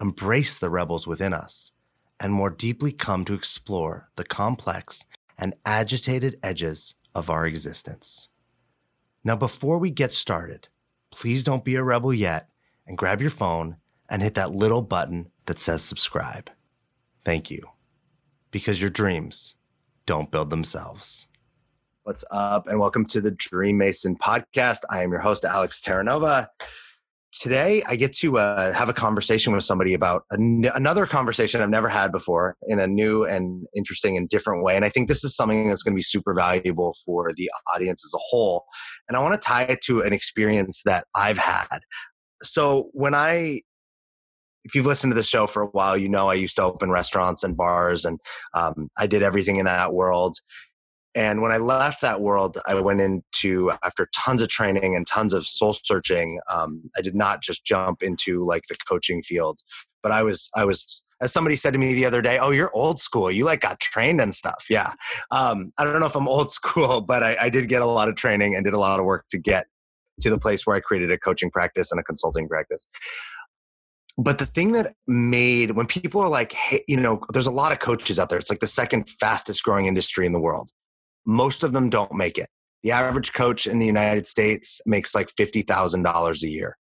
embrace the rebels within us, and more deeply come to explore the complex and agitated edges of our existence. Now, before we get started, please don't be a rebel yet and grab your phone and hit that little button that says subscribe. Thank you. Because your dreams don't build themselves. What's up, and welcome to the Dream Mason podcast. I am your host, Alex Terranova. Today, I get to uh, have a conversation with somebody about an- another conversation I've never had before in a new and interesting and different way. And I think this is something that's going to be super valuable for the audience as a whole. And I want to tie it to an experience that I've had. So, when I if you've listened to the show for a while, you know I used to open restaurants and bars, and um, I did everything in that world. And when I left that world, I went into after tons of training and tons of soul searching. Um, I did not just jump into like the coaching field, but I was I was as somebody said to me the other day, "Oh, you're old school. You like got trained and stuff." Yeah, um, I don't know if I'm old school, but I, I did get a lot of training and did a lot of work to get to the place where I created a coaching practice and a consulting practice but the thing that made when people are like hey you know there's a lot of coaches out there it's like the second fastest growing industry in the world most of them don't make it. The average coach in the United States makes like $50,000 a year.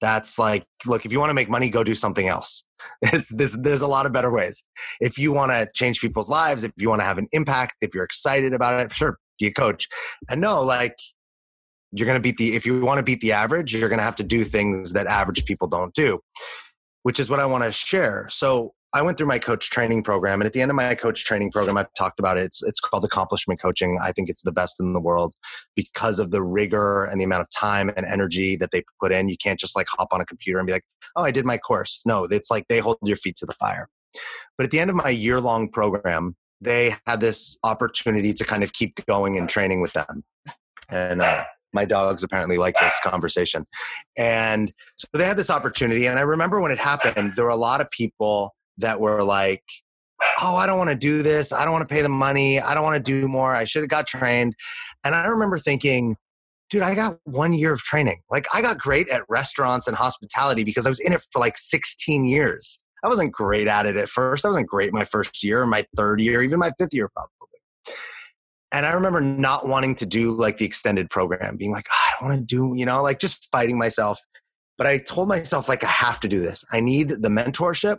That's like, look, if you want to make money, go do something else. There's, there's, there's a lot of better ways. If you want to change people's lives, if you want to have an impact, if you're excited about it, sure, be a coach. And no, like, you're going to beat the, if you want to beat the average, you're going to have to do things that average people don't do, which is what I want to share. So I went through my coach training program, and at the end of my coach training program, I've talked about it. It's it's called accomplishment coaching. I think it's the best in the world because of the rigor and the amount of time and energy that they put in. You can't just like hop on a computer and be like, "Oh, I did my course." No, it's like they hold your feet to the fire. But at the end of my year long program, they had this opportunity to kind of keep going and training with them, and. Uh, my dogs apparently like this conversation. And so they had this opportunity. And I remember when it happened, there were a lot of people that were like, oh, I don't want to do this. I don't want to pay the money. I don't want to do more. I should have got trained. And I remember thinking, dude, I got one year of training. Like I got great at restaurants and hospitality because I was in it for like 16 years. I wasn't great at it at first. I wasn't great my first year, my third year, even my fifth year, probably. And I remember not wanting to do like the extended program, being like, oh, I don't want to do, you know, like just fighting myself. But I told myself, like, I have to do this. I need the mentorship.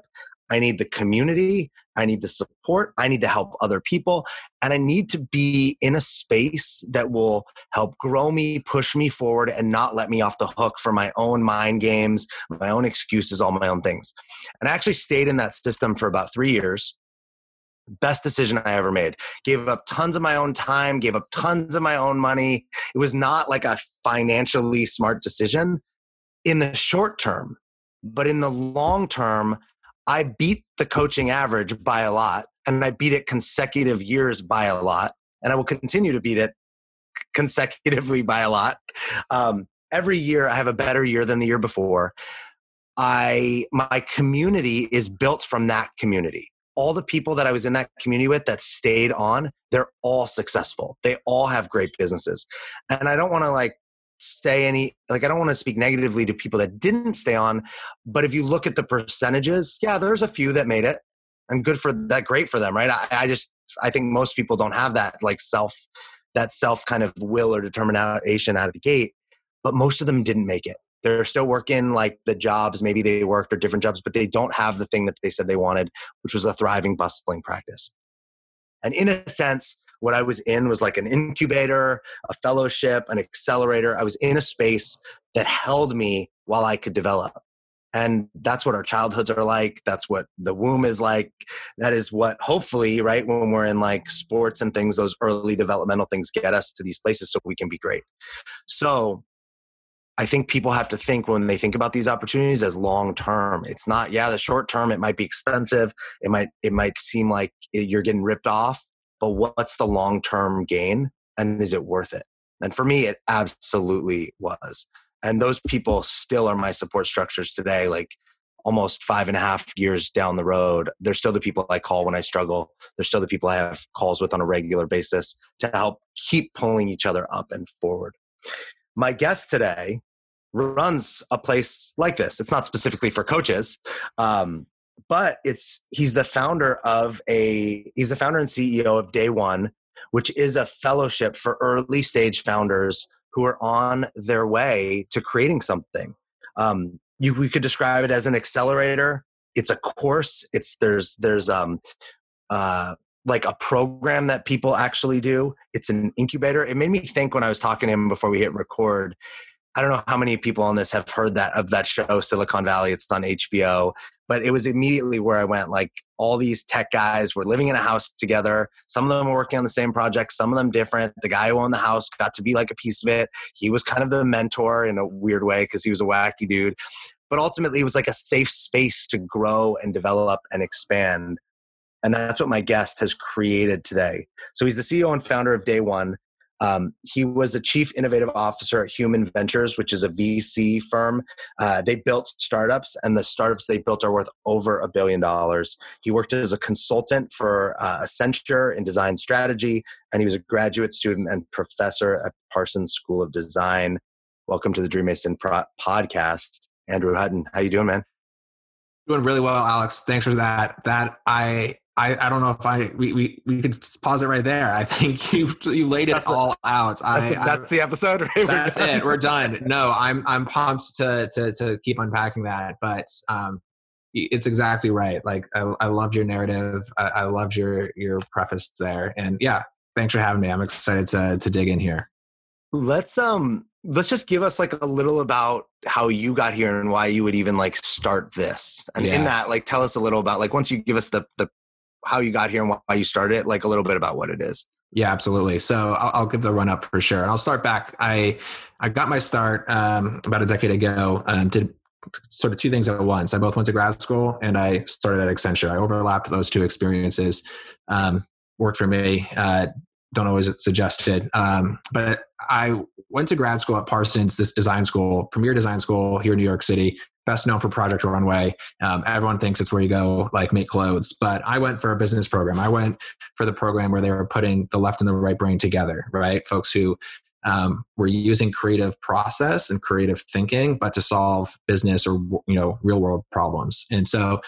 I need the community. I need the support. I need to help other people. And I need to be in a space that will help grow me, push me forward, and not let me off the hook for my own mind games, my own excuses, all my own things. And I actually stayed in that system for about three years. Best decision I ever made. Gave up tons of my own time, gave up tons of my own money. It was not like a financially smart decision in the short term. But in the long term, I beat the coaching average by a lot, and I beat it consecutive years by a lot, and I will continue to beat it consecutively by a lot. Um, every year, I have a better year than the year before. I my community is built from that community. All the people that I was in that community with that stayed on, they're all successful. They all have great businesses, and I don't want to like say any like i don't want to speak negatively to people that didn't stay on but if you look at the percentages yeah there's a few that made it and good for that great for them right? I, I, just i think most people don't have that like self that self kind of will or determination out of the gate but most of them didn't make it. They're still working like the jobs maybe they worked or different jobs but they don't have the thing that they said they wanted which was a thriving bustling practice. And in a sense what I was in was like an incubator, a fellowship, an accelerator. I was in a space that held me while I could develop. And that's what our childhoods are like. That's what the womb is like. That is what, hopefully, right, when we're in like sports and things, those early developmental things get us to these places so we can be great. So I think people have to think when they think about these opportunities as long term. It's not, yeah, the short term it might be expensive. It might it might seem like eh, you're getting ripped off, but what's the long term gain, and is it worth it? And for me, it absolutely was. And those people still are my support structures today. Like almost five and a half years down the road, they're still the people I call when I struggle. They're still the people I have calls with on a regular basis to help keep pulling each other up and forward. My guest today runs a place like this. It's not specifically for coaches, um, but it's he's the founder of a he's the founder and CEO of Day One, which is a fellowship for early stage founders who are on their way to creating something. Um, you we could describe it as an accelerator. It's a course. It's there's there's um uh like a program that people actually do. It's an incubator. It made me think when I was talking to him before we hit record I don't know how many people on this have heard that of that show Silicon Valley. It's on HBO, but it was immediately where I went. Like all these tech guys were living in a house together. Some of them were working on the same project, some of them different. The guy who owned the house got to be like a piece of it. He was kind of the mentor in a weird way because he was a wacky dude. But ultimately, it was like a safe space to grow and develop and expand. And that's what my guest has created today. So he's the CEO and founder of Day One. Um, he was a chief innovative officer at Human Ventures, which is a VC firm. Uh, they built startups, and the startups they built are worth over a billion dollars. He worked as a consultant for uh, Accenture in design strategy, and he was a graduate student and professor at Parsons School of Design. Welcome to the Dream Mason Pro- podcast, Andrew Hutton. How you doing, man? Doing really well, Alex. Thanks for that. That I I, I don't know if I we, we we could pause it right there. I think you you laid it all out. I, that's, that's I, the episode. Right? That's it. We're done. No, I'm I'm pumped to to to keep unpacking that. But um, it's exactly right. Like I, I loved your narrative. I, I loved your your preface there. And yeah, thanks for having me. I'm excited to to dig in here. Let's um let's just give us like a little about how you got here and why you would even like start this and yeah. in that like tell us a little about like once you give us the the how you got here and why you started it, like a little bit about what it is. Yeah, absolutely. So I'll, I'll give the run up for sure. And I'll start back. I I got my start um, about a decade ago. Um, did sort of two things at once. I both went to grad school and I started at Accenture. I overlapped those two experiences. Um, worked for me. Uh, don't always suggest it. Um, but I went to grad school at Parsons, this design school, premier design school here in New York City best known for Project Runway. Um, everyone thinks it's where you go like make clothes, but I went for a business program. I went for the program where they were putting the left and the right brain together, right? Folks who um, were using creative process and creative thinking, but to solve business or you know real world problems. And so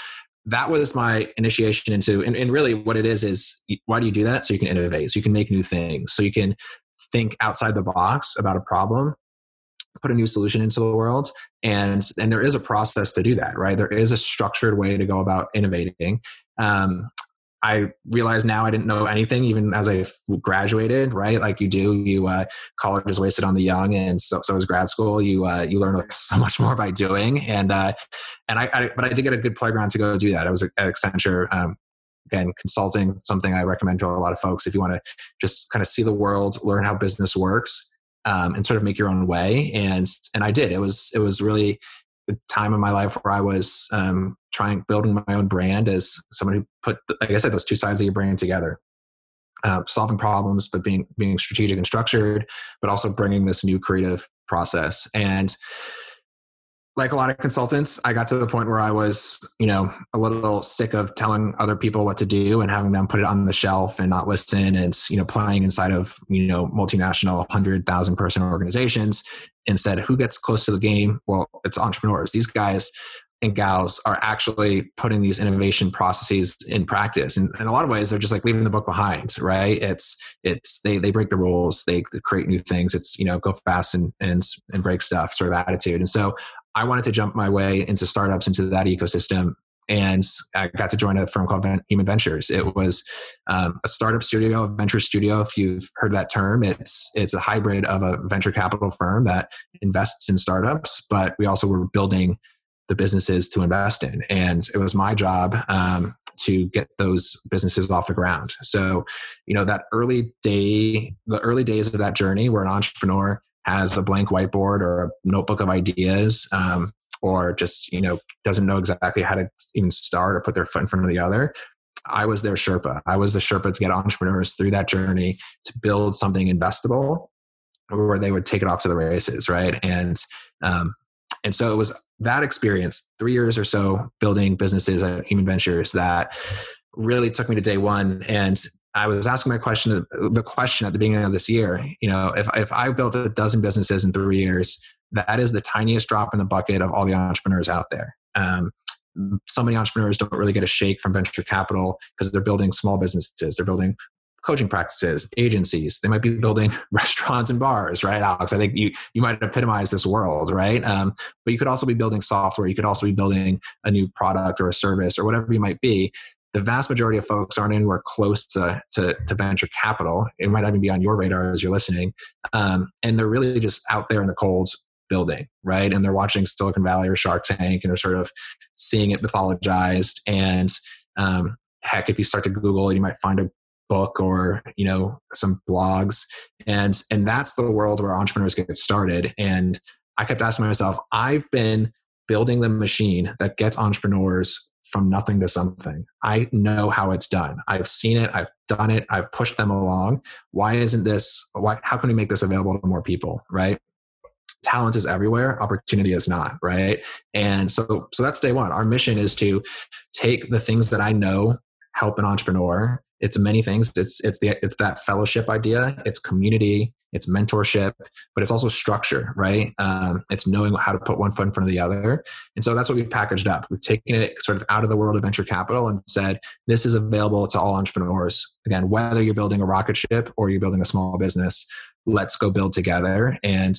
that was my initiation into and, and really what it is is why do you do that so you can innovate so you can make new things so you can think outside the box about a problem put a new solution into the world and and there is a process to do that right there is a structured way to go about innovating um, I realize now I didn't know anything even as I graduated, right? Like you do, you uh, college is wasted on the young, and so so is grad school. You uh, you learn so much more by doing, and uh, and I, I, but I did get a good playground to go do that. I was at Accenture. Um, again, consulting, something I recommend to a lot of folks if you want to just kind of see the world, learn how business works, um, and sort of make your own way. And and I did. It was it was really a time in my life where I was um, trying building my own brand as someone who put, like I said, those two sides of your brain together. Uh, solving problems, but being being strategic and structured, but also bringing this new creative process. And like a lot of consultants, I got to the point where I was, you know, a little sick of telling other people what to do and having them put it on the shelf and not listen and, you know, playing inside of, you know, multinational 100,000 person organizations and said, who gets close to the game? Well, it's entrepreneurs. These guys and gals are actually putting these innovation processes in practice. And in a lot of ways, they're just like leaving the book behind, right? It's, it's, they, they break the rules, they, create new things. It's, you know, go fast and, and, and break stuff sort of attitude. And so I wanted to jump my way into startups into that ecosystem. And I got to join a firm called Human Ventures. It was um, a startup studio, a venture studio. If you've heard that term, it's it's a hybrid of a venture capital firm that invests in startups, but we also were building the businesses to invest in. And it was my job um, to get those businesses off the ground. So, you know, that early day, the early days of that journey where an entrepreneur has a blank whiteboard or a notebook of ideas um, or just you know doesn't know exactly how to even start or put their foot in front of the other i was their sherpa. I was the sherpa to get entrepreneurs through that journey to build something investable where they would take it off to the races right? And um, and so it was that experience three years or so building businesses at human ventures that really took me to day one. And I was asking my question, the question at the beginning of this year, you know, if, if I built a dozen businesses in three years, that is the tiniest drop in the bucket of all the entrepreneurs out there. Um, so many entrepreneurs don't really get a shake from venture capital because they're building small businesses. They're building coaching practices, agencies. They might be building restaurants and bars, right, Alex? I think you you might epitomize this world, right? Um, but you could also be building software. You could also be building a new product or a service or whatever you might be the vast majority of folks aren't anywhere close to, to, to venture capital. It might even be on your radar as you're listening. Um, and they're really just out there in the cold building, right? And they're watching Silicon Valley or Shark Tank and they're sort of seeing it mythologized. And um, heck, if you start to Google, you might find a book or you know some blogs and and that's the world where entrepreneurs get started and i kept asking myself i've been building the machine that gets entrepreneurs from nothing to something. I know how it's done. I've seen it. I've done it. I've pushed them along. Why isn't this? Why? How can we make this available to more people? Right? Talent is everywhere. Opportunity is not. Right? And so, so that's day one. Our mission is to take the things that I know help an entrepreneur it's many things. It's it's the it's that fellowship idea. It's community. It's mentorship but it's also structure right? Um, it's knowing how to put one foot in front of the other. And so that's what we've packaged up. We've taken it sort of out of the world of venture capital and said this is available to all entrepreneurs. Again whether you're building a rocket ship or you're building a small business let's go build together. And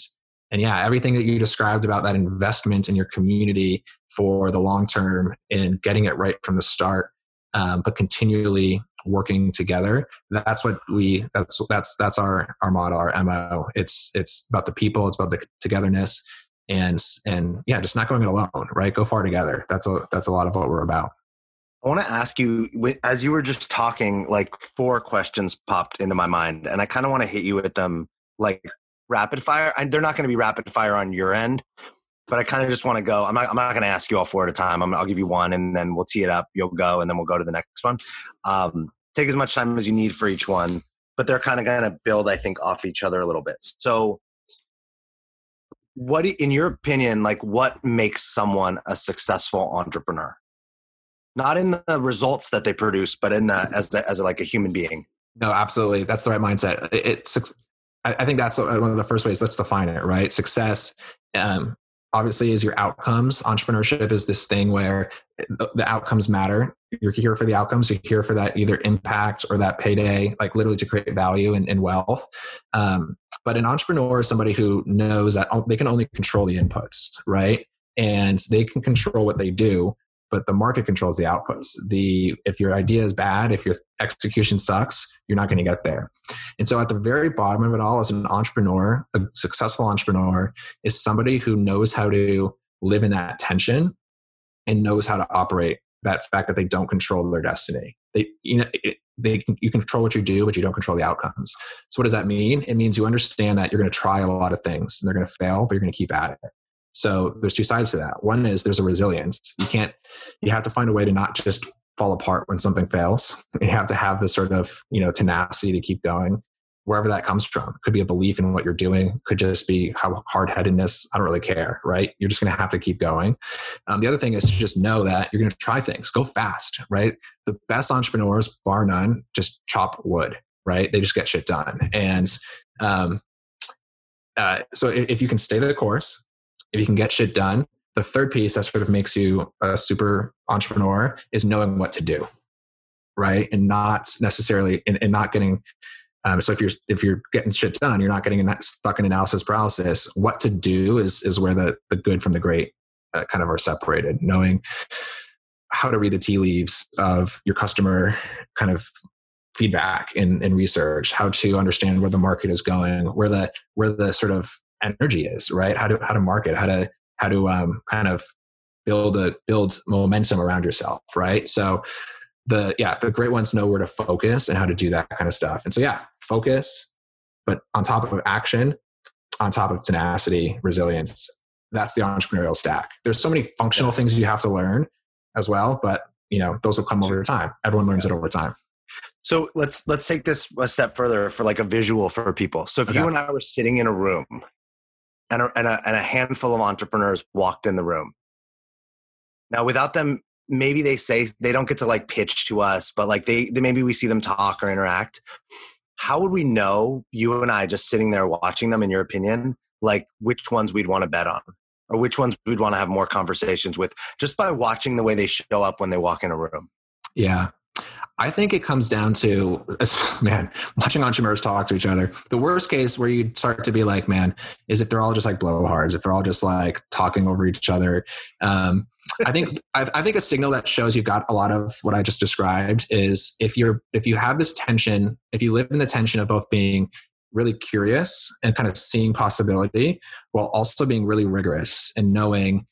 and yeah everything that you described about that investment in your community for the long term and getting it right from the start um, but continually working together. That's what we that's that's that's our our model our mo it's it's about the people it's about the togetherness and and yeah just not going it alone right? Go far together. That's a that's a lot of what we're about. I want to ask you as you were just talking like four questions popped into my mind and i kind of want to hit you with them like rapid fire. And they're not going to be rapid fire on your end but I kind of just want to go. I'm not. I'm not going to ask you all four at a time. i will give you one, and then we'll tee it up. You'll go, and then we'll go to the next one. Um, take as much time as you need for each one, but they're kind of going to build, I think, off each other a little bit. So, what, in your opinion, like what makes someone a successful entrepreneur? Not in the results that they produce, but in the as a, as a, like a human being. No, absolutely, that's the right mindset. It, it's I think that's one of the first ways. Let's define it, right? Success um, obviously is your outcomes. Entrepreneurship is this thing where the outcomes matter. You're here for the outcomes. You're here for that either impact or that payday like literally to create value and, and wealth. Um, but an entrepreneur is somebody who knows that they can only control the inputs right? And they can control what they do but the market controls the outputs. The if your idea is bad if your execution sucks you're not going to get there. And so at the very bottom of it all as an entrepreneur a successful entrepreneur is somebody who knows how to live in that tension and knows how to operate that fact that they don't control their destiny. They you know it, they you control what you do but you don't control the outcomes. So what does that mean? It means you understand that you're going to try a lot of things and they're going to fail but you're going to keep at it so there's two sides to that. One is there's a resilience. You can't, you have to find a way to not just fall apart when something fails. You have to have this sort of, you know, tenacity to keep going wherever that comes from. Could be a belief in what you're doing. Could just be how hard headedness. I don't really care, right? You're just going to have to keep going. Um, the other thing is to just know that you're going to try things. Go fast, right? The best entrepreneurs, bar none, just chop wood, right? They just get shit done. And um, uh, so if, if you can stay the course, if you can get shit done, the third piece that sort of makes you a super entrepreneur is knowing what to do, right? And not necessarily, and, and not getting. Um, so if you're if you're getting shit done, you're not getting stuck in analysis paralysis. What to do is is where the the good from the great uh, kind of are separated. Knowing how to read the tea leaves of your customer kind of feedback and, and research, how to understand where the market is going, where the where the sort of energy is, right? How to how to market, how to how to um, kind of build a build momentum around yourself, right? So the yeah, the great ones know where to focus and how to do that kind of stuff. And so yeah, focus, but on top of action, on top of tenacity, resilience. That's the entrepreneurial stack. There's so many functional things you have to learn as well, but you know those will come over time. Everyone learns it over time. So let's let's take this a step further for like a visual for people. So if okay. you and I were sitting in a room, and a, and a, and a handful of entrepreneurs walked in the room. Now, without them, maybe they say they don't get to like pitch to us, but like they, they maybe we see them talk or interact. How would we know you and I just sitting there watching them? In your opinion, like which ones we'd want to bet on? or which ones we'd want to have more conversations with just by watching the way they show up when they walk in a room? Yeah. I think it comes down to, man, watching entrepreneurs talk to each other. The worst case where you start to be like, man, is if they're all just like blowhards, if they're all just like talking over each other. Um, I think I, I, think a signal that shows you've got a lot of what I just described is if you're if you have this tension, if you live in the tension of both being really curious and kind of seeing possibility while also being really rigorous and knowing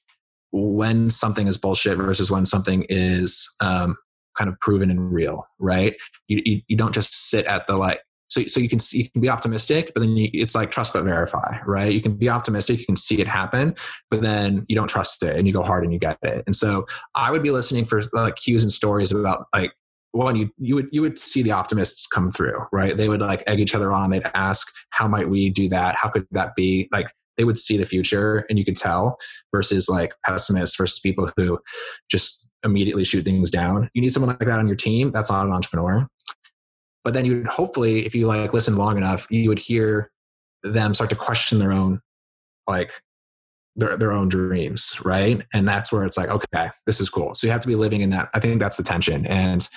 when something is bullshit versus when something is um, kind of proven and real, right? You, you, you, don't just sit at the like, so, so you can see, you can be optimistic, but then you, it's like trust but verify, right? You can be optimistic, you can see it happen, but then you don't trust it and you go hard and you get it. And so I would be listening for like cues and stories about like one you you would you would see the optimists come through right they would like egg each other on they'd ask how might we do that how could that be like they would see the future and you could tell versus like pessimists versus people who just immediately shoot things down. You need someone like that on your team that's not an entrepreneur. But then you would hopefully if you like listen long enough you would hear them start to question their own like their, their own dreams right? And that's where it's like okay this is cool. So you have to be living in that i think that's the tension. And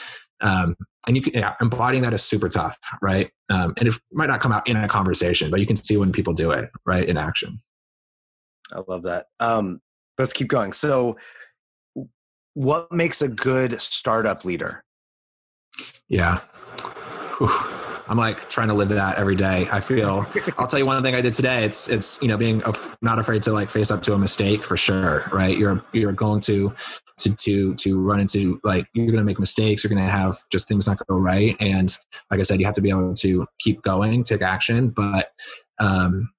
um, and you can yeah, embodying that is super tough right? Um, and it might not come out in a conversation but you can see when people do it right in action. I love that. Um, let's keep going. So what makes a good startup leader yeah. I'm like trying to live that every day. I feel. I'll tell you one thing I did today. It's it's you know being not afraid to like face up to a mistake for sure. Right? You're you're going to to to to run into like you're going to make mistakes. You're going to have just things not go right. And like I said, you have to be able to keep going, take action, but um,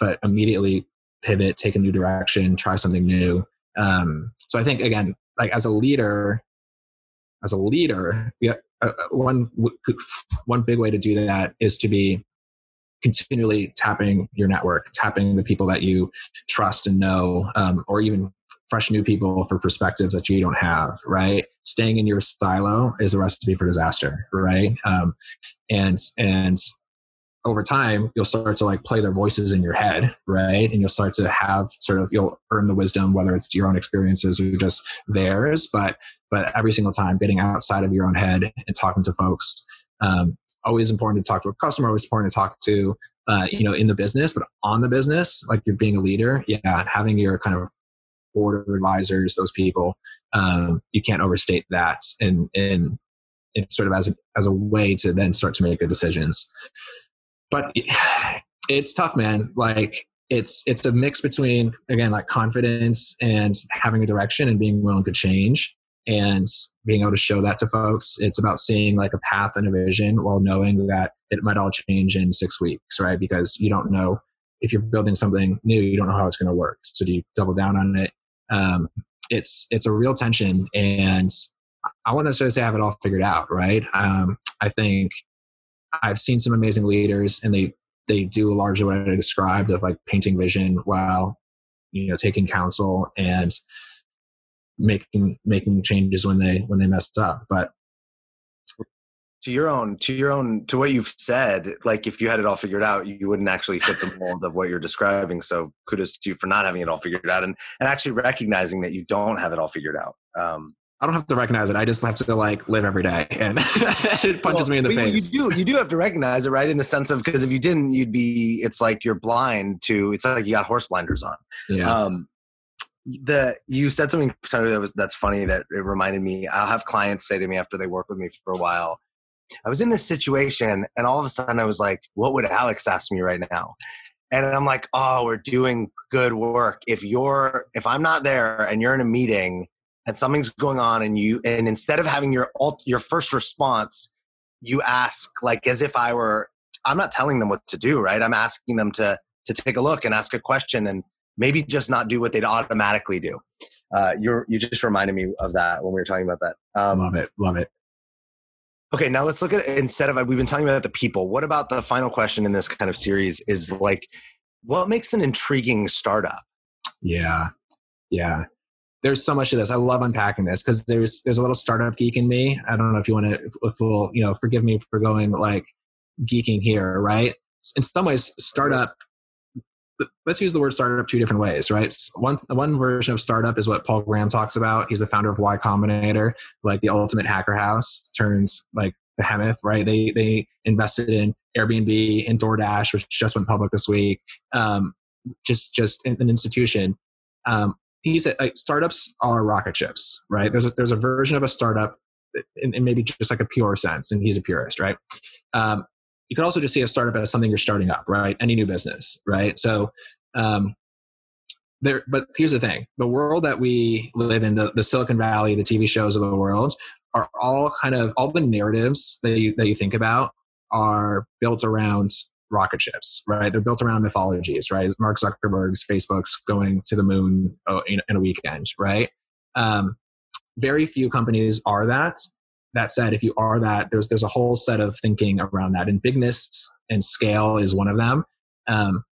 but immediately pivot, take a new direction, try something new. Um, so I think again, like as a leader, as a leader, yeah, uh, uh one one big way to do that is to be continually tapping your network, tapping the people that you trust and know, um, or even fresh new people for perspectives that you don't have. Right, staying in your silo is a recipe for disaster. Right, um, and and over time you'll start to like play their voices in your head right? And you'll start to have sort of you'll earn the wisdom whether it's your own experiences or just theirs but but every single time getting outside of your own head and talking to folks um, always important to talk to a customer always important to talk to uh, you know in the business but on the business like you're being a leader yeah having your kind of board of advisors those people um, you can't overstate that and and sort of as a, as a way to then start to make good decisions but it's tough man. Like it's it's a mix between again like confidence and having a direction and being willing to change and being able to show that to folks. It's about seeing like a path and a vision while knowing that it might all change in six weeks right? Because you don't know. If you're building something new you don't know how it's going to work. So do you double down on it? Um, it's it's a real tension and i won't necessarily say i have it all figured out right? Um, i think i've seen some amazing leaders and they they do largely what i described of like painting vision while you know taking counsel and making making changes when they when they messed up. But to your own to your own to what you've said like if you had it all figured out you wouldn't actually fit the mold of what you're describing. So kudos to you for not having it all figured out and, and actually recognizing that you don't have it all figured out. Um, I don't have to recognize it. I just have to like live every day, and it punches well, me in the face. You do, you do have to recognize it, right? In the sense of because if you didn't, you'd be. It's like you're blind to. It's like you got horse blinders on. Yeah. Um, the you said something that was that's funny that it reminded me i'll have clients say to me after they work with me for a while i was in this situation and all of a sudden i was like what would alex ask me right now and i'm like oh we're doing good work if you're if i'm not there and you're in a meeting and something's going on and you and instead of having your alt your first response you ask like as if i were i'm not telling them what to do right i'm asking them to to take a look and ask a question and maybe just not do what they'd automatically do. Uh, you're you just reminded me of that when we were talking about that. Um, love it, love it. Okay, now let's look at it instead of we've been talking about the people. What about the final question in this kind of series is like what makes an intriguing startup? Yeah. Yeah. There's so much of this. I love unpacking this because there's there's a little startup geek in me. I don't know if you want to if we'll, you know, forgive me for going like geeking here, right? In some ways, startup let's use the word startup two different ways, right? One one version of startup is what Paul Graham talks about. He's the founder of Y Combinator, like the ultimate hacker house, turns like behemoth, right? They they invested in Airbnb and DoorDash, which just went public this week. Um, just just an institution. Um, he said like, startups are rocket ships, right? There's a, there's a version of a startup in, in, maybe just like a pure sense, and he's a purist, right? Um, you could also just see a startup as something you're starting up, right? Any new business, right? So, um, there, but here's the thing: the world that we live in, the, the Silicon Valley, the TV shows of the world, are all kind of all the narratives that you that you think about are built around rocket ships, right? They're built around mythologies, right? Mark Zuckerberg's Facebook's going to the moon oh, in, a weekend, right? Um, very few companies are that, that said, if you are that, there's there's a whole set of thinking around that, and bigness and scale is one of them. Um,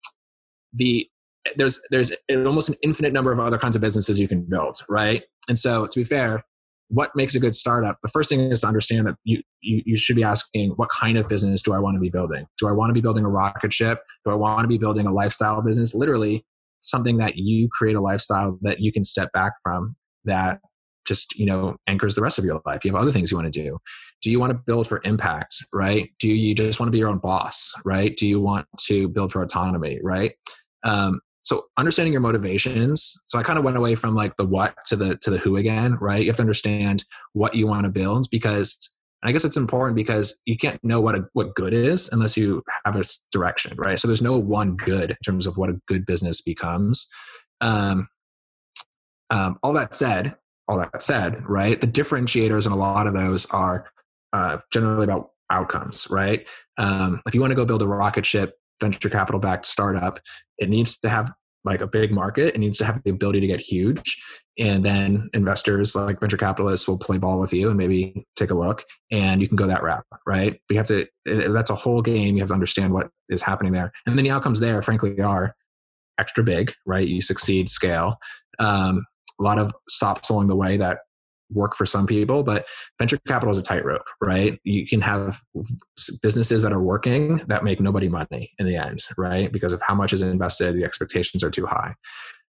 the there's there's almost an infinite number of other kinds of businesses you can build, right? And so, to be fair, what makes a good startup? The first thing is to understand that you, you you should be asking, what kind of business do I want to be building? Do I want to be building a rocket ship? Do I want to be building a lifestyle business? Literally, something that you create a lifestyle that you can step back from that just you know anchors the rest of your life you have other things you want to do do you want to build for impact right do you just want to be your own boss right do you want to build for autonomy right um, so understanding your motivations. So i kind of went away from like the what to the to the who again right? You have to understand what you want to build because i guess it's important because you can't know what a, what good is unless you have a direction right? So there's no one good in terms of what a good business becomes. Um, um, all that said all that said, right, the differentiators in a lot of those are uh, generally about outcomes, right? Um, if you want to go build a rocket ship, venture capital backed startup, it needs to have like a big market. It needs to have the ability to get huge. And then investors like venture capitalists will play ball with you and maybe take a look and you can go that route, right? But you have to, that's a whole game. You have to understand what is happening there. And then the outcomes there, frankly, are extra big, right? You succeed, scale. Um, a lot of stops along the way that work for some people, but venture capital is a tightrope, right? You can have businesses that are working that make nobody money in the end, right? Because of how much is invested, the expectations are too high.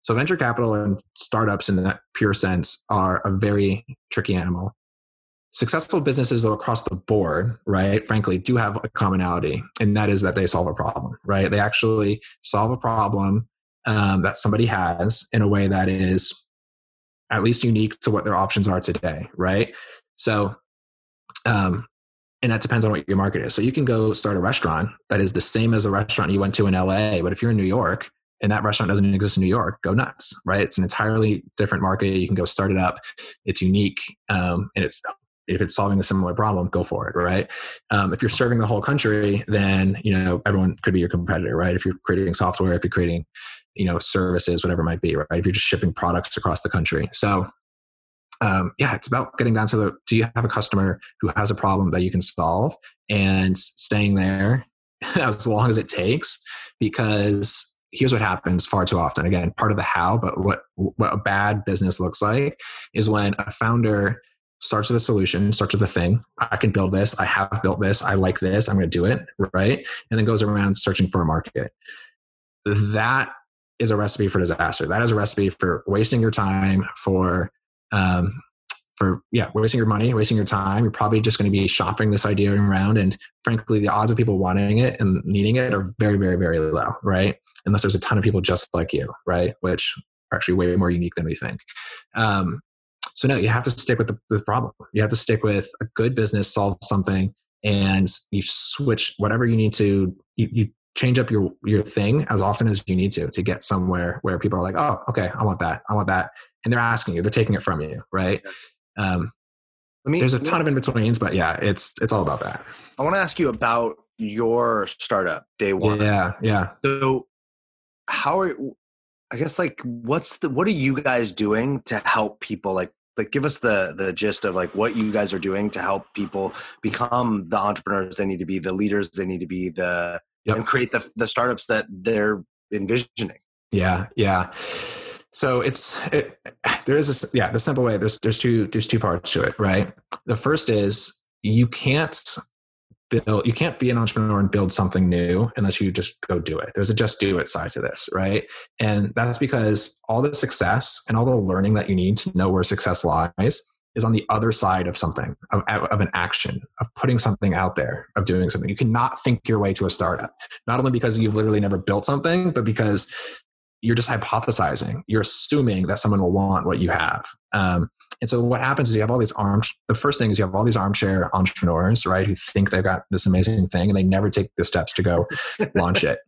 So venture capital and startups in that pure sense are a very tricky animal. Successful businesses though across the board, right, frankly, do have a commonality, and that is that they solve a problem, right? They actually solve a problem um, that somebody has in a way that is at least unique to what their options are today, right? So, um, and that depends on what your market is. So you can go start a restaurant that is the same as a restaurant you went to in LA, but if you're in New York and that restaurant doesn't exist in New York, go nuts, right? It's an entirely different market. You can go start it up. It's unique, um, and it's if it's solving a similar problem, go for it, right? Um, if you're serving the whole country, then you know everyone could be your competitor, right? If you're creating software, if you're creating you know services whatever it might be right? If you're just shipping products across the country. So um, yeah it's about getting down to the do you have a customer who has a problem that you can solve? And staying there as long as it takes because here's what happens far too often. Again part of the how but what what a bad business looks like is when a founder starts with a solution starts with a thing. I can build this. I have built this. I like this. I'm going to do it right? And then goes around searching for a market. That is a recipe for disaster. That is a recipe for wasting your time, for um, for yeah, wasting your money, wasting your time. You're probably just going to be shopping this idea around, and frankly, the odds of people wanting it and needing it are very, very, very low, right? Unless there's a ton of people just like you, right? Which are actually way more unique than we think. Um, so no, you have to stick with the, the problem. You have to stick with a good business, solve something, and you switch whatever you need to. You, you change up your your thing as often as you need to to get somewhere where people are like oh okay i want that i want that and they're asking you they're taking it from you right? Um, me, there's a ton of in betweens but yeah it's it's all about that. I want to ask you about your startup day one. Yeah yeah. So how are I guess like what's the what are you guys doing to help people? Like like give us the the gist of like what you guys are doing to help people become the entrepreneurs they need to be, the leaders they need to be, the yep. and create the the startups that they're envisioning. Yeah, yeah. So it's it, there is a yeah the simple way. There's there's two there's two parts to it, right? The first is you can't build you can't be an entrepreneur and build something new unless you just go do it there's a just do it side to this right and that's because all the success and all the learning that you need to know where success lies is on the other side of something of, of an action of putting something out there of doing something you cannot think your way to a startup not only because you've literally never built something but because you're just hypothesizing you're assuming that someone will want what you have um, and so what happens is you have all these arm. The first thing is you have all these armchair entrepreneurs, right, who think they've got this amazing thing and they never take the steps to go launch it.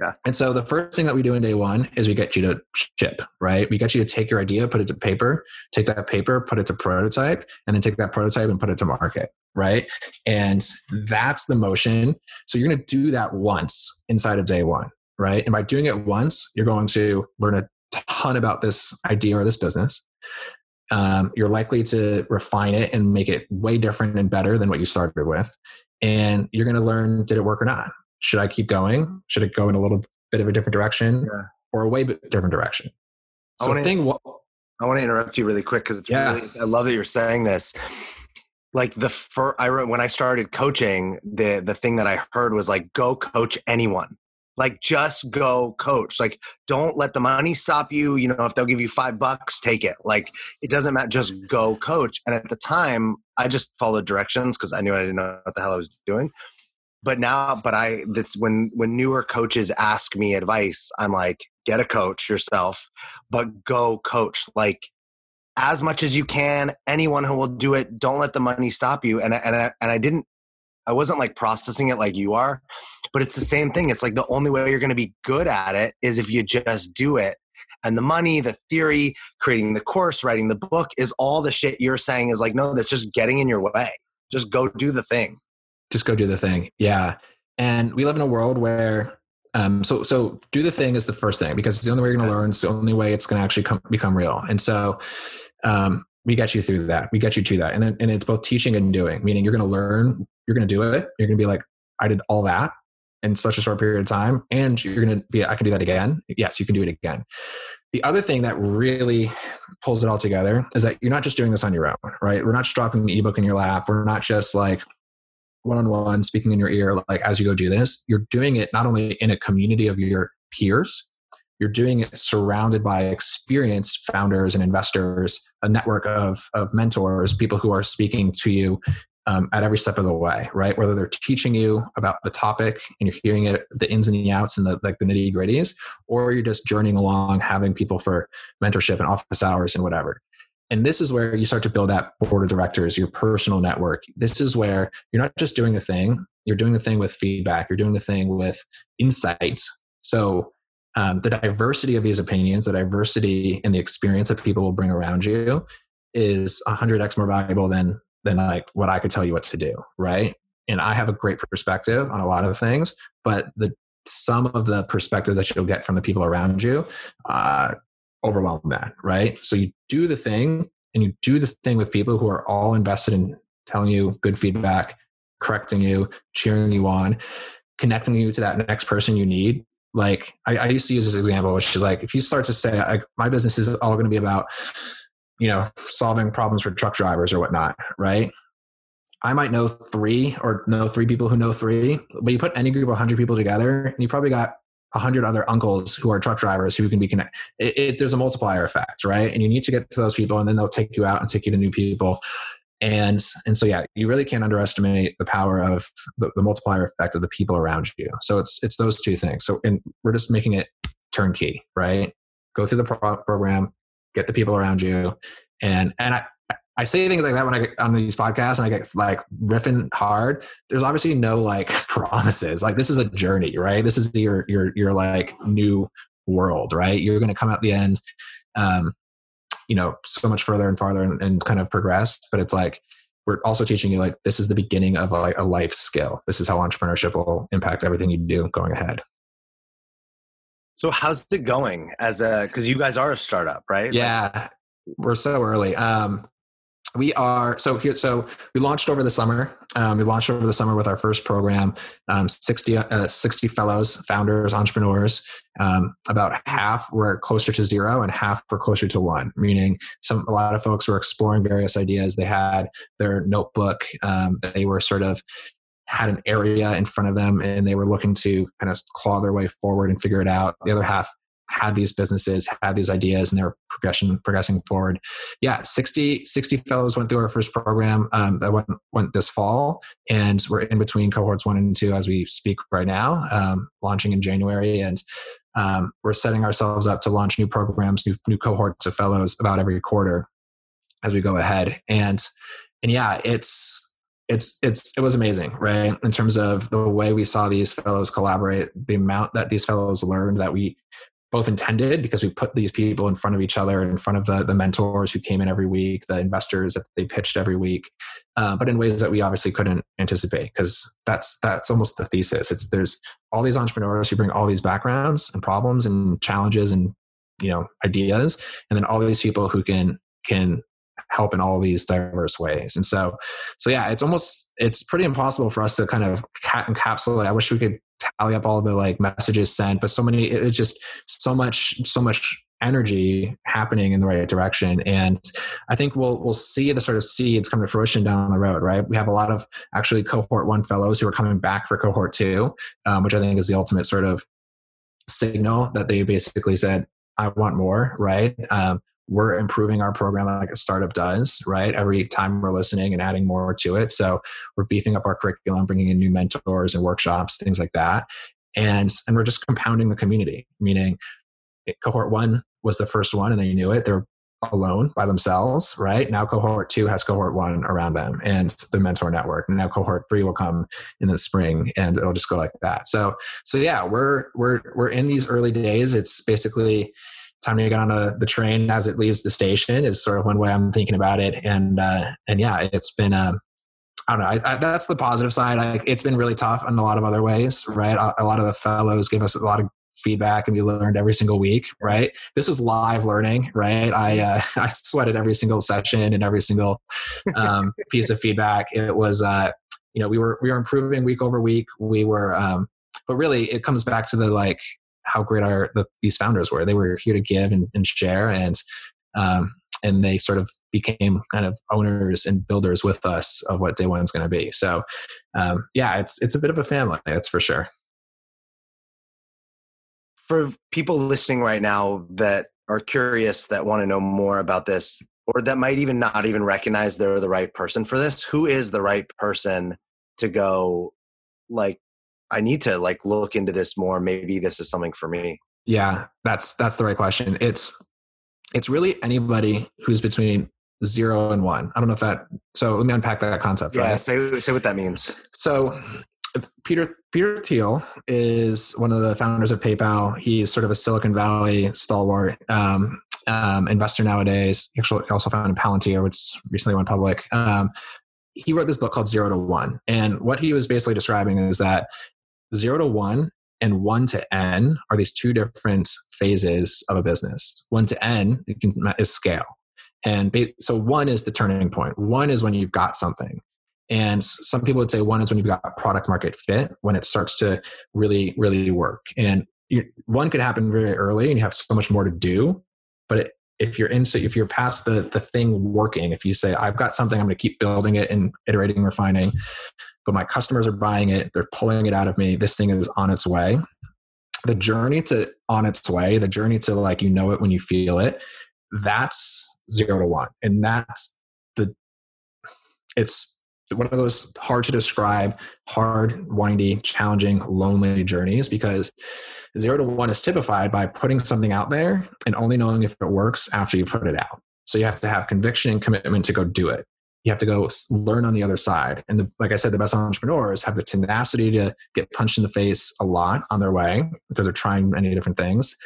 Yeah. And so the first thing that we do in day one is we get you to ship, right? We get you to take your idea, put it to paper, take that paper, put it to prototype, and then take that prototype and put it to market, right? And that's the motion. So you're going to do that once inside of day one, right? And by doing it once, you're going to learn a ton about this idea or this business um, you're likely to refine it and make it way different and better than what you started with. And you're going to learn did it work or not? Should I keep going? Mm-hmm. Should it go in a little bit of a different direction yeah. or a way different direction? So, I want thing. I want to interrupt you really quick because it's yeah. really. I love that you're saying this. Like the first, I when I started coaching, the the thing that I heard was like, "Go coach anyone." like just go coach like don't let the money stop you you know if they'll give you five bucks take it like it doesn't matter just go coach and at the time i just followed directions because i knew i didn't know what the hell i was doing but now but i that's when when newer coaches ask me advice i'm like get a coach yourself but go coach like as much as you can anyone who will do it don't let the money stop you and I, and I, and I didn't I wasn't like processing it like you are, but it's the same thing. It's like the only way you're going to be good at it is if you just do it. And the money, the theory, creating the course, writing the book is all the shit you're saying is like, no, that's just getting in your way. Just go do the thing. Just go do the thing. Yeah. And we live in a world where um, so so do the thing is the first thing because it's the only way you're going to learn. It's the only way it's going to actually come, become real. And so um, we get you through that. We get you to that. And then, and it's both teaching and doing, meaning you're going to learn, you're going to do it. You're going to be like, I did all that in such a short period of time. And you're going to be, I can do that again. Yes, you can do it again. The other thing that really pulls it all together is that you're not just doing this on your own, right? We're not just dropping the ebook in your lap. We're not just like one on one speaking in your ear, like as you go do this. You're doing it not only in a community of your peers, you're doing it surrounded by experienced founders and investors, a network of, of mentors, people who are speaking to you um, at every step of the way, right? Whether they're teaching you about the topic and you're hearing it, the ins and the outs and the like the nitty gritties, or you're just journeying along, having people for mentorship and office hours and whatever. And this is where you start to build that board of directors, your personal network. This is where you're not just doing a thing, you're doing the thing with feedback, you're doing the thing with insights. So um, the diversity of these opinions, the diversity and the experience that people will bring around you is 100x more valuable than than like what I could tell you what to do, right? And I have a great perspective on a lot of things, but the some of the perspectives that you'll get from the people around you uh, overwhelm that, right? So you do the thing, and you do the thing with people who are all invested in telling you good feedback, correcting you, cheering you on, connecting you to that next person you need like I, I, used to use this example, which is like if you start to say like my business is all going to be about you know solving problems for truck drivers or whatnot, right? I might know three or know three people who know three, but you put any group of hundred people together, and you probably got a hundred other uncles who are truck drivers who can be connected. It, it, there's a multiplier effect, right? And you need to get to those people, and then they'll take you out and take you to new people and and so yeah you really can't underestimate the power of the, the, multiplier effect of the people around you so it's it's those two things so and we're just making it turnkey right go through the pro- program get the people around you and and i I say things like that when I get on these podcasts and I get like riffing hard. There's obviously no like promises. Like this is a journey, right? This is your your your like new world, right? You're going to come out the end um, you know so much further and farther and, and kind of progress but it's like we're also teaching you like this is the beginning of like a life skill this is how entrepreneurship will impact everything you do going ahead So how's it going as a because you guys are a startup, right? Yeah, like, we're so early. Um, we are so here so we launched over the summer um, we launched over the summer with our first program um, 60, uh, 60 fellows founders entrepreneurs um, about half were closer to zero and half were closer to one meaning some a lot of folks were exploring various ideas. They had their notebook um, they were sort of had an area in front of them and they were looking to kind of claw their way forward and figure it out. The other half had these businesses, had these ideas, and they were progression progressing forward. Yeah, 60, 60 fellows went through our first program um, that went went this fall, and we're in between cohorts one and two as we speak right now, um, launching in January, and um, we're setting ourselves up to launch new programs, new new cohorts of fellows about every quarter as we go ahead, and and yeah, it's it's it's it was amazing right? In terms of the way we saw these fellows collaborate the amount that these fellows learned that we both intended because we put these people in front of each other in front of the, the mentors who came in every week the investors that they pitched every week uh, but in ways that we obviously couldn't anticipate because that's that's almost the thesis. It's there's all these entrepreneurs who bring all these backgrounds and problems and challenges and you know ideas and then all these people who can can help in all these diverse ways. And so so yeah it's almost it's pretty impossible for us to kind of encapsulate. I wish we could tally up all the like messages sent but so many it's just so much so much energy happening in the right direction. And i think we'll we'll see the sort of seeds come to fruition down the road right? We have a lot of actually cohort one fellows who are coming back for cohort two um, which i think is the ultimate sort of signal that they basically said i want more right? Um, we're improving our program like a startup does, right? Every time we're listening and adding more to it. So we're beefing up our curriculum, bringing in new mentors and workshops, things like that. And, and we're just compounding the community, meaning eh, cohort one was the first one and they knew it. They're alone by themselves, right? Now cohort two has cohort one around them and the mentor network. Now cohort three will come in the spring and it'll just go like that. So so yeah, we're we're we're in these early days. It's basically time to get on the, the train as it leaves the station is sort of one way I'm thinking about it. And, uh, and yeah, it's been, um, I don't know. I, I, that's the positive side. I, it's been really tough in a lot of other ways, right? A, a, lot of the fellows give us a lot of feedback, and we learned every single week, right? This was live learning, right? I uh, I sweated every single session and every single um, piece of feedback. It was, uh, you know, we were we were improving week over week. We were, um, but really, it comes back to the like how great our the, these founders were. They were here to give and, and share, and um, and they sort of became kind of owners and builders with us of what day one is going to be. So, um, yeah, it's it's a bit of a family, that's for sure. For people listening right now that are curious, that want to know more about this, or that might even not even recognize they're the right person for this, who is the right person to go like I need to like look into this more. Maybe this is something for me. Yeah, that's that's the right question. It's it's really anybody who's between zero and one. I don't know if that. So let me unpack that concept. Yeah, right? say say what that means. So Peter Peter Thiel is one of the founders of PayPal. He's sort of a Silicon Valley stalwart um, um, investor nowadays. He actually also founded Palantir, which recently went public. Um, he wrote this book called Zero to One, and what he was basically describing is that zero to one and one to n are these two different phases of a business. One to n can, is scale. And so one is the turning point. One is when you've got something. And some people would say one is when you've got product market fit, when it starts to really, really work. And you, one could happen very early and you have so much more to do. But it, if you're in, so if you're past the, the thing working, if you say, I've got something, I'm going to keep building it and iterating, refining, but my customers are buying it they're pulling it out of me this thing is on its way. The journey to on its way the journey to like you know it when you feel it that's zero to one and that's the it's one of those hard to describe hard windy challenging lonely journeys because zero to one is typified by putting something out there and only knowing if it works after you put it out. So you have to have conviction and commitment to go do it you have to go learn on the other side. And the, like I said, the best entrepreneurs have the tenacity to get punched in the face a lot on their way because they're trying many different things.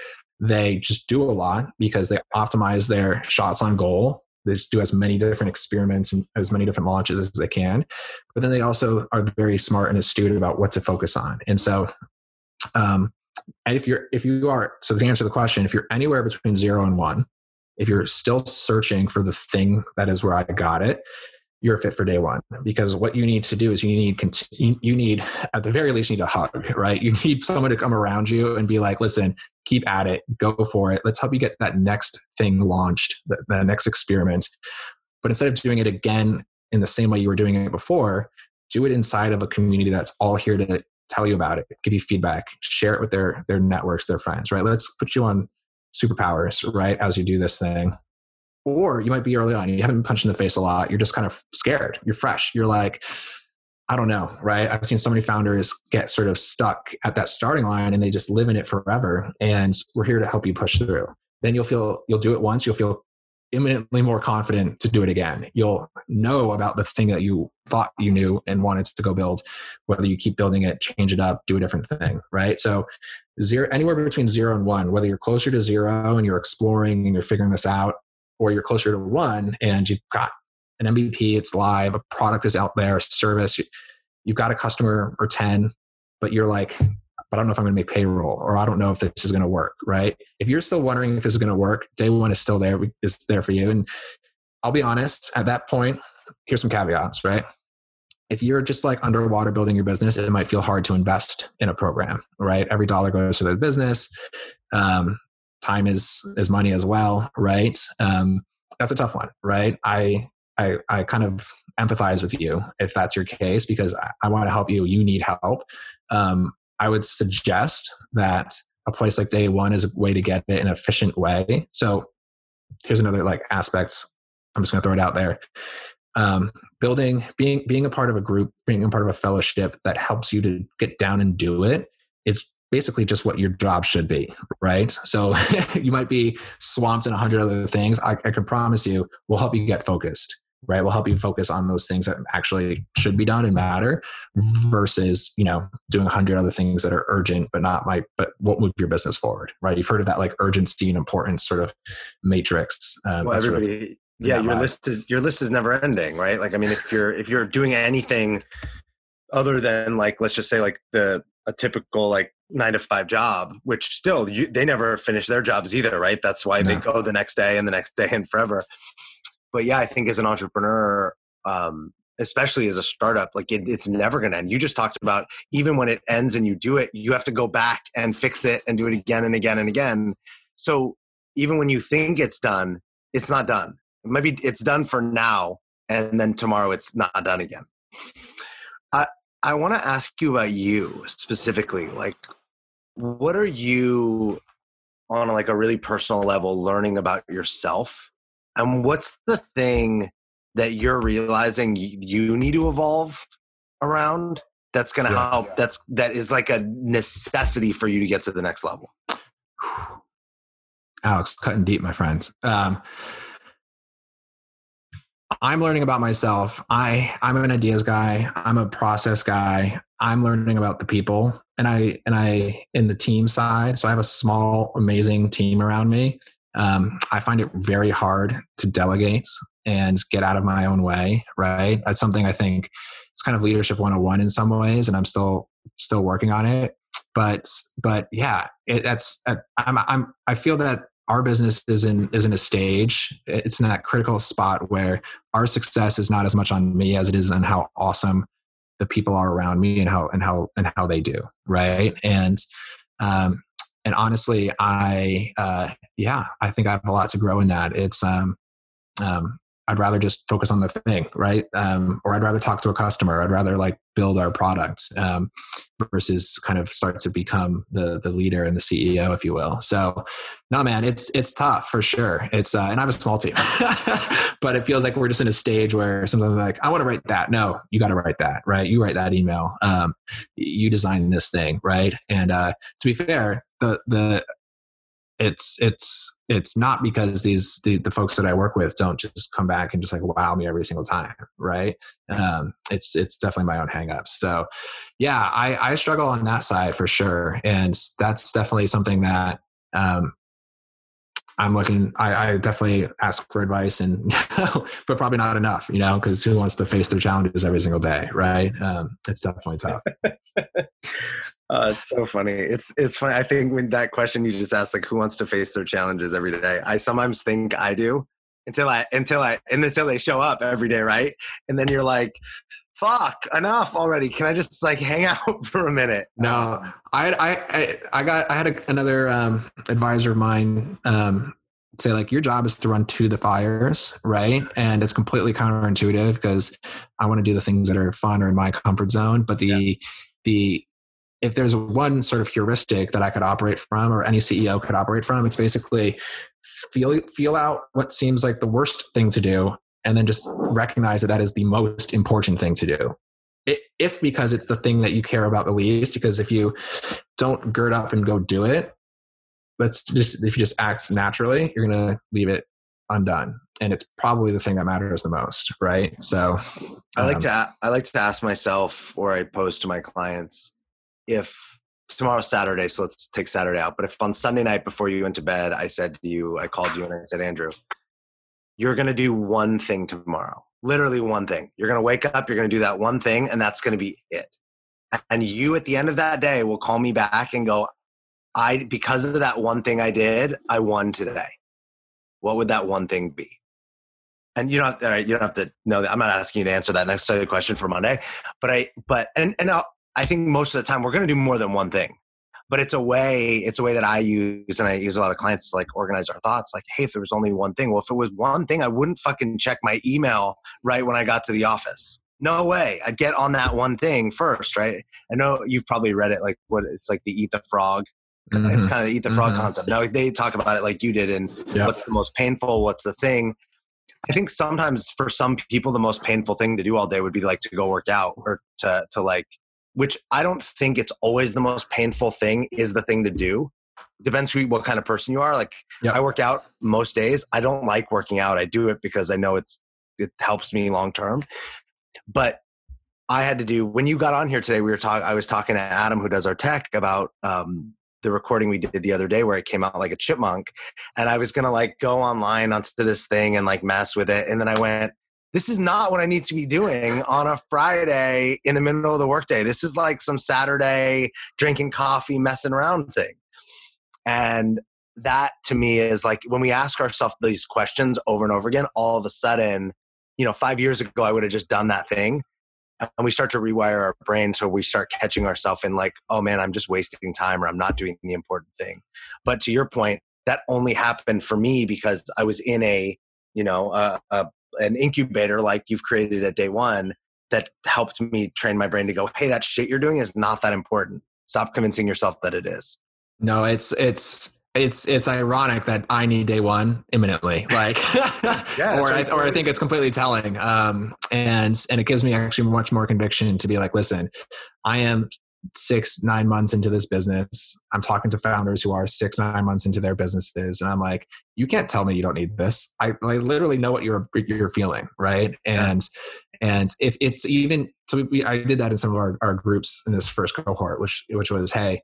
They just do a lot because they optimize their shots on goal. They just do as many different experiments and as many different launches as they can. But then they also are very smart and astute about what to focus on. And so, um, and if you're if you are so to answer the question, if you're anywhere between zero and one, if you're still searching for the thing that is where I got it, you're fit for day one. Because what you need to do is you need you need at the very least you need a hug right? You need someone to come around you and be like listen keep at it. Go for it. Let's help you get that next thing launched the, the next experiment. But instead of doing it again in the same way you were doing it before do it inside of a community that's all here to tell you about it give you feedback share it with their their networks their friends right? Let's put you on superpowers right as you do this thing or you might be early on, you haven't been punched in the face a lot. You're just kind of scared. You're fresh. You're like, I don't know, right? I've seen so many founders get sort of stuck at that starting line and they just live in it forever. And we're here to help you push through. Then you'll feel, you'll do it once, you'll feel imminently more confident to do it again. You'll know about the thing that you thought you knew and wanted to go build, whether you keep building it, change it up, do a different thing, right? So zero anywhere between zero and one, whether you're closer to zero and you're exploring and you're figuring this out, or you're closer to one and you've got an MVP, it's live, a product is out there, a service, you've got a customer or 10, but you're like, but I don't know if I'm going to make payroll or I don't know if this is going to work, right? If you're still wondering if this is going to work, day one is still there, is there for you. And I'll be honest, at that point, here's some caveats, right? If you're just like underwater building your business, it might feel hard to invest in a program, right? Every dollar goes to the business. Um, time is is money as well, right? Um, that's a tough one, right? I I, I kind of empathize with you if that's your case because I, I want to help you. You need help. Um, I would suggest that a place like Day One is a way to get it in an efficient way. So here's another like aspect. I'm just going to throw it out there. Um, building, being being a part of a group, being a part of a fellowship that helps you to get down and do it is basically just what your job should be, right? So you might be swamped in a hundred other things. I, I can promise you, we'll help you get focused, right? We'll help you focus on those things that actually should be done and matter, versus you know doing a hundred other things that are urgent but not my but won't move your business forward, right? You've heard of that like urgency and importance sort of matrix. Um, well, everybody, sort of, yeah, your list is your list is never ending, right? Like, I mean, if you're if you're doing anything other than like let's just say like the a typical like nine to five job, which still you, they never finish their jobs either, right? That's why no. they go the next day and the next day and forever. But yeah, I think as an entrepreneur, um, especially as a startup, like it, it's never going to end. You just talked about even when it ends and you do it, you have to go back and fix it and do it again and again and again. So even when you think it's done, it's not done. Maybe it's done for now, and then tomorrow it's not done again. I I want to ask you about you specifically. Like, what are you on like a really personal level learning about yourself and what's the thing that you're realizing you need to evolve around that's going to yeah, help yeah. that's that is like a necessity for you to get to the next level alex cutting deep my friends um, I'm learning about myself. I I'm an ideas guy. I'm a process guy. I'm learning about the people and I and I in the team side. So I have a small, amazing team around me. Um, I find it very hard to delegate and get out of my own way. Right, that's something I think it's kind of leadership 101 in some ways, and I'm still still working on it. But but yeah, it, that's I'm I'm I feel that our business is in is in a stage it's in that critical spot where our success is not as much on me as it is on how awesome the people are around me and how and how and how they do right and um and honestly i uh yeah i think i have a lot to grow in that. It's um um I'd rather just focus on the thing, right? Um, or I'd rather talk to a customer. I'd rather like build our product um, versus kind of start to become the the leader and the CEO, if you will. So, no, man, it's it's tough for sure. It's uh, and I have a small team, but it feels like we're just in a stage where sometimes like I want to write that. No, you got to write that, right? You write that email. Um, you design this thing, right? And uh, to be fair, the the it's it's it's not because these the, the folks that I work with don't just come back and just like wow me every single time, right? Um, it's it's definitely my own hangups. So, yeah, I I struggle on that side for sure, and that's definitely something that um, I'm looking. I, I, definitely ask for advice, and but probably not enough, you know, because who wants to face their challenges every single day, right? Um, it's definitely tough. Uh, it's so funny. It's it's funny. I think when that question you just asked, like, who wants to face their challenges every day? I sometimes think I do until I until I and until they show up every day, right? And then you're like, fuck, enough already. Can I just like hang out for a minute? No, I I I, I got I had a, another um, advisor of mine um, say like your job is to run to the fires, right? And it's completely counterintuitive because I want to do the things that are fun or in my comfort zone, but the yeah. the if there's one sort of heuristic that I could operate from or any CEO could operate from, it's basically feel feel out what seems like the worst thing to do and then just recognize that that is the most important thing to do. If because it's the thing that you care about the least because if you don't gird up and go do it let's just if you just act naturally you're going to leave it undone. And it's probably the thing that matters the most right? So i like um, to i like to ask myself or i pose to my clients if tomorrow's saturday so let's take saturday out but if on sunday night before you went to bed i said to you i called you and i said andrew you're going to do one thing tomorrow literally one thing. You're going to wake up you're going to do that one thing and that's going to be it. And you at the end of that day will call me back and go i because of that one thing i did i won today what would that one thing be? And you don't you don't have to know that. I'm not asking you to answer that next question for monday but i but and and I'll, i think most of the time we're going to do more than one thing but it's a way it's a way that i use and i use a lot of clients to like organize our thoughts like hey if there was only one thing well if it was one thing i wouldn't fucking check my email right when i got to the office no way i'd get on that one thing first right i know you've probably read it like what it's like the eat the frog mm-hmm. it's kind of the eat the frog mm-hmm. concept now they talk about it like you did and yep. what's the most painful what's the thing I think sometimes for some people the most painful thing to do all day would be like to go work out or to to like which I don't think it's always the most painful thing is the thing to do. Depends who, what kind of person you are. Like yep. I work out most days. I don't like working out. I do it because I know it's it helps me long term. But I had to do when you got on here today. We were talking. I was talking to Adam, who does our tech, about um, the recording we did the other day where it came out like a chipmunk, and I was gonna like go online onto this thing and like mess with it, and then I went, this is not what I need to be doing on a Friday in the middle of the workday. This is like some Saturday drinking coffee, messing around thing. And that to me is like when we ask ourselves these questions over and over again, all of a sudden, you know, five years ago, I would have just done that thing. And we start to rewire our brain. So we start catching ourselves in like, oh man, I'm just wasting time or I'm not doing the important thing. But to your point, that only happened for me because I was in a, you know, a, a an incubator like you've created at day one that helped me train my brain to go, hey, that shit you're doing is not that important. Stop convincing yourself that it is. No, it's it's it's it's ironic that I need day one imminently, like, yeah, or I, or I think it's completely telling, um, and and it gives me actually much more conviction to be like, listen, I am six nine months into this business i'm talking to founders who are six nine months into their businesses and i'm like you can't tell me you don't need this. I, I literally know what you're you're feeling right? And and if it's even so we, i did that in some of our, our groups in this first cohort which which was hey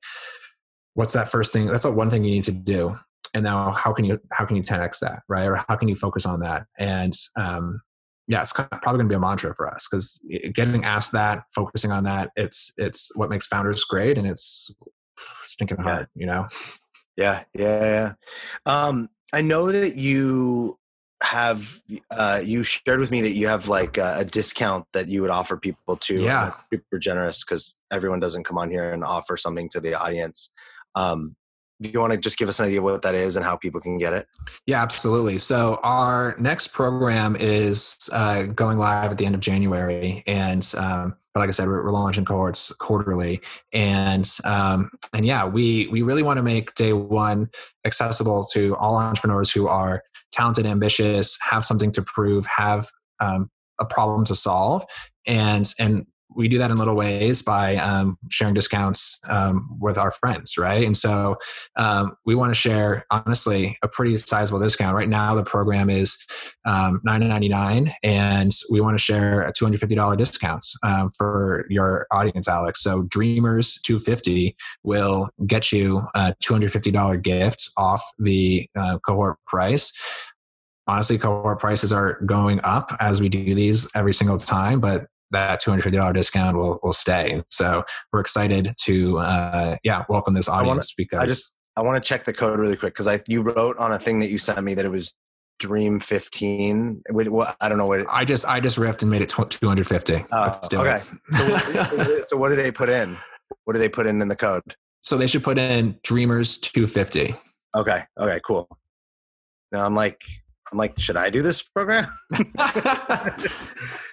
what's that first thing that's the one thing you need to do and now how can you how can you 10x that right? Or how can you focus on that? And um yeah, it's probably going to be a mantra for us because getting asked that, focusing on that, it's it's what makes founders great, and it's stinking hard, you know. Yeah, yeah, yeah. Um, I know that you have uh, you shared with me that you have like a, a discount that you would offer people to. Yeah, super generous because everyone doesn't come on here and offer something to the audience. Um, do you want to just give us an idea of what that is and how people can get it? Yeah, absolutely. So our next program is uh, going live at the end of January, and um, like I said, we're, we're, launching cohorts quarterly, and um, and yeah, we we really want to make day one accessible to all entrepreneurs who are talented, ambitious, have something to prove, have um, a problem to solve, and and we do that in little ways by um, sharing discounts um, with our friends, right? And so um, we want to share, honestly, a pretty sizable discount. Right now, the program is um, nine ninety nine, and we want to share a two hundred fifty dollar discount um, for your audience, Alex. So Dreamers two fifty will get you a two hundred fifty dollar gift off the uh, cohort price honestly cohort prices are going up as we do these every single time but that $250 discount will, will stay. So we're excited to, uh, yeah, welcome this audience wanna, because I just, I want to check the code really quick. Cause I, you wrote on a thing that you sent me that it was dream 15. What, I don't know what it, I just, I just riffed and made it 250. Uh, okay. So, so what do they put in? What do they put in in the code? So they should put in dreamers 250. Okay. Okay, cool. Now I'm like, I'm like, should I do this program?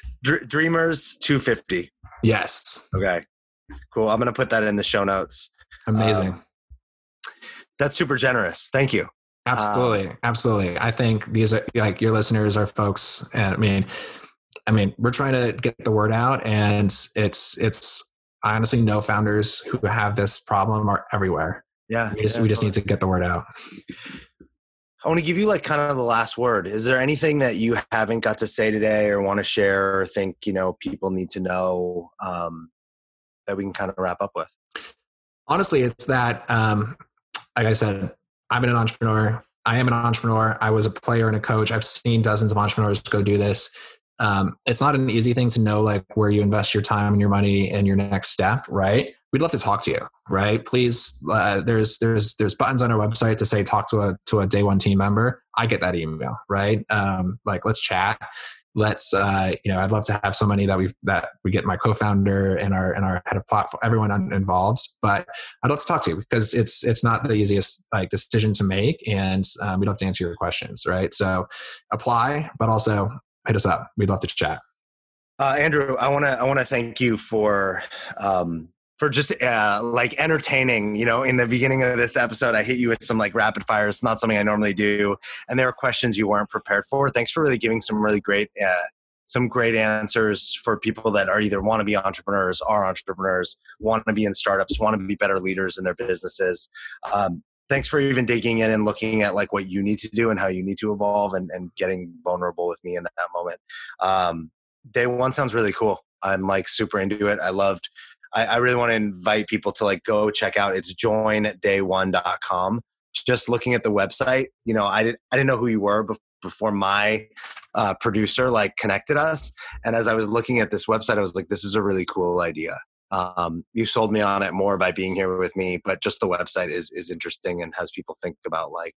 Dreamers 250. Yes. Okay. Cool. I'm going to put that in the show notes. Amazing. Um, that's super generous. Thank you. Absolutely. Um, Absolutely. I think these are like your listeners are folks. And I mean, I mean, we're trying to get the word out and it's, it's, I honestly know founders who have this problem are everywhere. Yeah. We just, yeah, we just need to get the word out. I want to give you like kind of the last word. Is there anything that you haven't got to say today or want to share or think, you know, people need to know um, that we can kind of wrap up with? Honestly, it's that, um, like I said, I've been an entrepreneur. I am an entrepreneur. I was a player and a coach. I've seen dozens of entrepreneurs go do this. Um, it's not an easy thing to know like where you invest your time and your money and your next step, right? We'd love to talk to you right? Please uh, there's there's there's buttons on our website to say talk to a to a day one team member. I get that email right? Um, like let's chat. Let's uh, you know i'd love to have so many that we that we get my co-founder and our and our head of platform everyone involved but i'd love to talk to you because it's it's not the easiest like decision to make and um, we'd love to answer your questions right? So apply but also hit us up. We'd love to chat. Uh, Andrew, I want to I want to thank you for um, for just uh, like entertaining. You know, in the beginning of this episode, I hit you with some like rapid fire. It's not something I normally do, and there were questions you weren't prepared for. Thanks for really giving some really great. Uh, some great answers for people that are either want to be entrepreneurs, are entrepreneurs, want to be in startups, want to be better leaders in their businesses. Um, thanks for even digging in and looking at like what you need to do and how you need to evolve and, and getting vulnerable with me in that moment. Um, day one sounds really cool. I'm like super into it. I loved I, I really want to invite people to like go check out. It's joinday1.com. Just looking at the website, you know, I didn't I didn't know who you were before my uh, producer like connected us. And as I was looking at this website, I was like, this is a really cool idea. Um, you sold me on it more by being here with me, but just the website is is interesting and has people think about like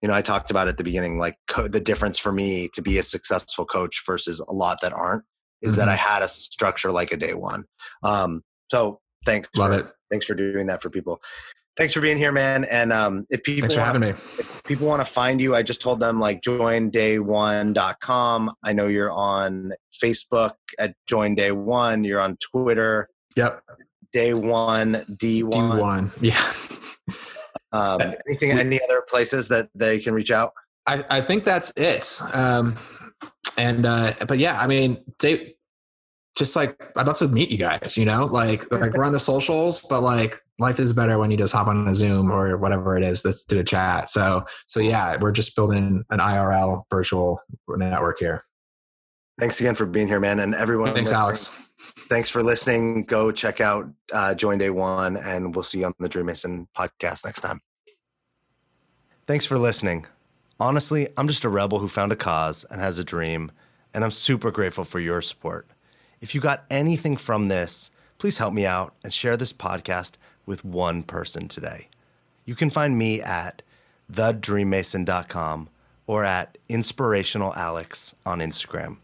you know, I talked about at the beginning, like co- the difference for me to be a successful coach versus a lot that aren't is mm-hmm. that I had a structure like a day one. Um, so thanks. Love for, it. Thanks for doing that for people. Thanks for being here, man. And um, if people thanks for wanna, having me. If people want to find you, I just told them like join day1.com. I know you're on Facebook at join day one. You're on Twitter. Yep. Day one, D1. D1. Yeah. um, anything, any other places that they can reach out? I, I think that's it. Um, and uh, but yeah, I mean, they just like I'd love to meet you guys. You know, like like we're on the socials, but like life is better when you just hop on a Zoom or whatever it is. Let's do a chat. So so yeah, we're just building an IRL virtual network here. Thanks again for being here, man, and everyone. Thanks, Alex. Thanks for listening. Go check out uh, Join Day One, and we'll see you on the Dream Mason podcast next time. Thanks for listening. Honestly, I'm just a rebel who found a cause and has a dream, and I'm super grateful for your support. If you got anything from this, please help me out and share this podcast with one person today. You can find me at thedreammason.com or at inspirationalalex on Instagram.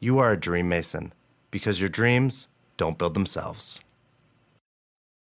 You are a dream mason because your dreams don't build themselves.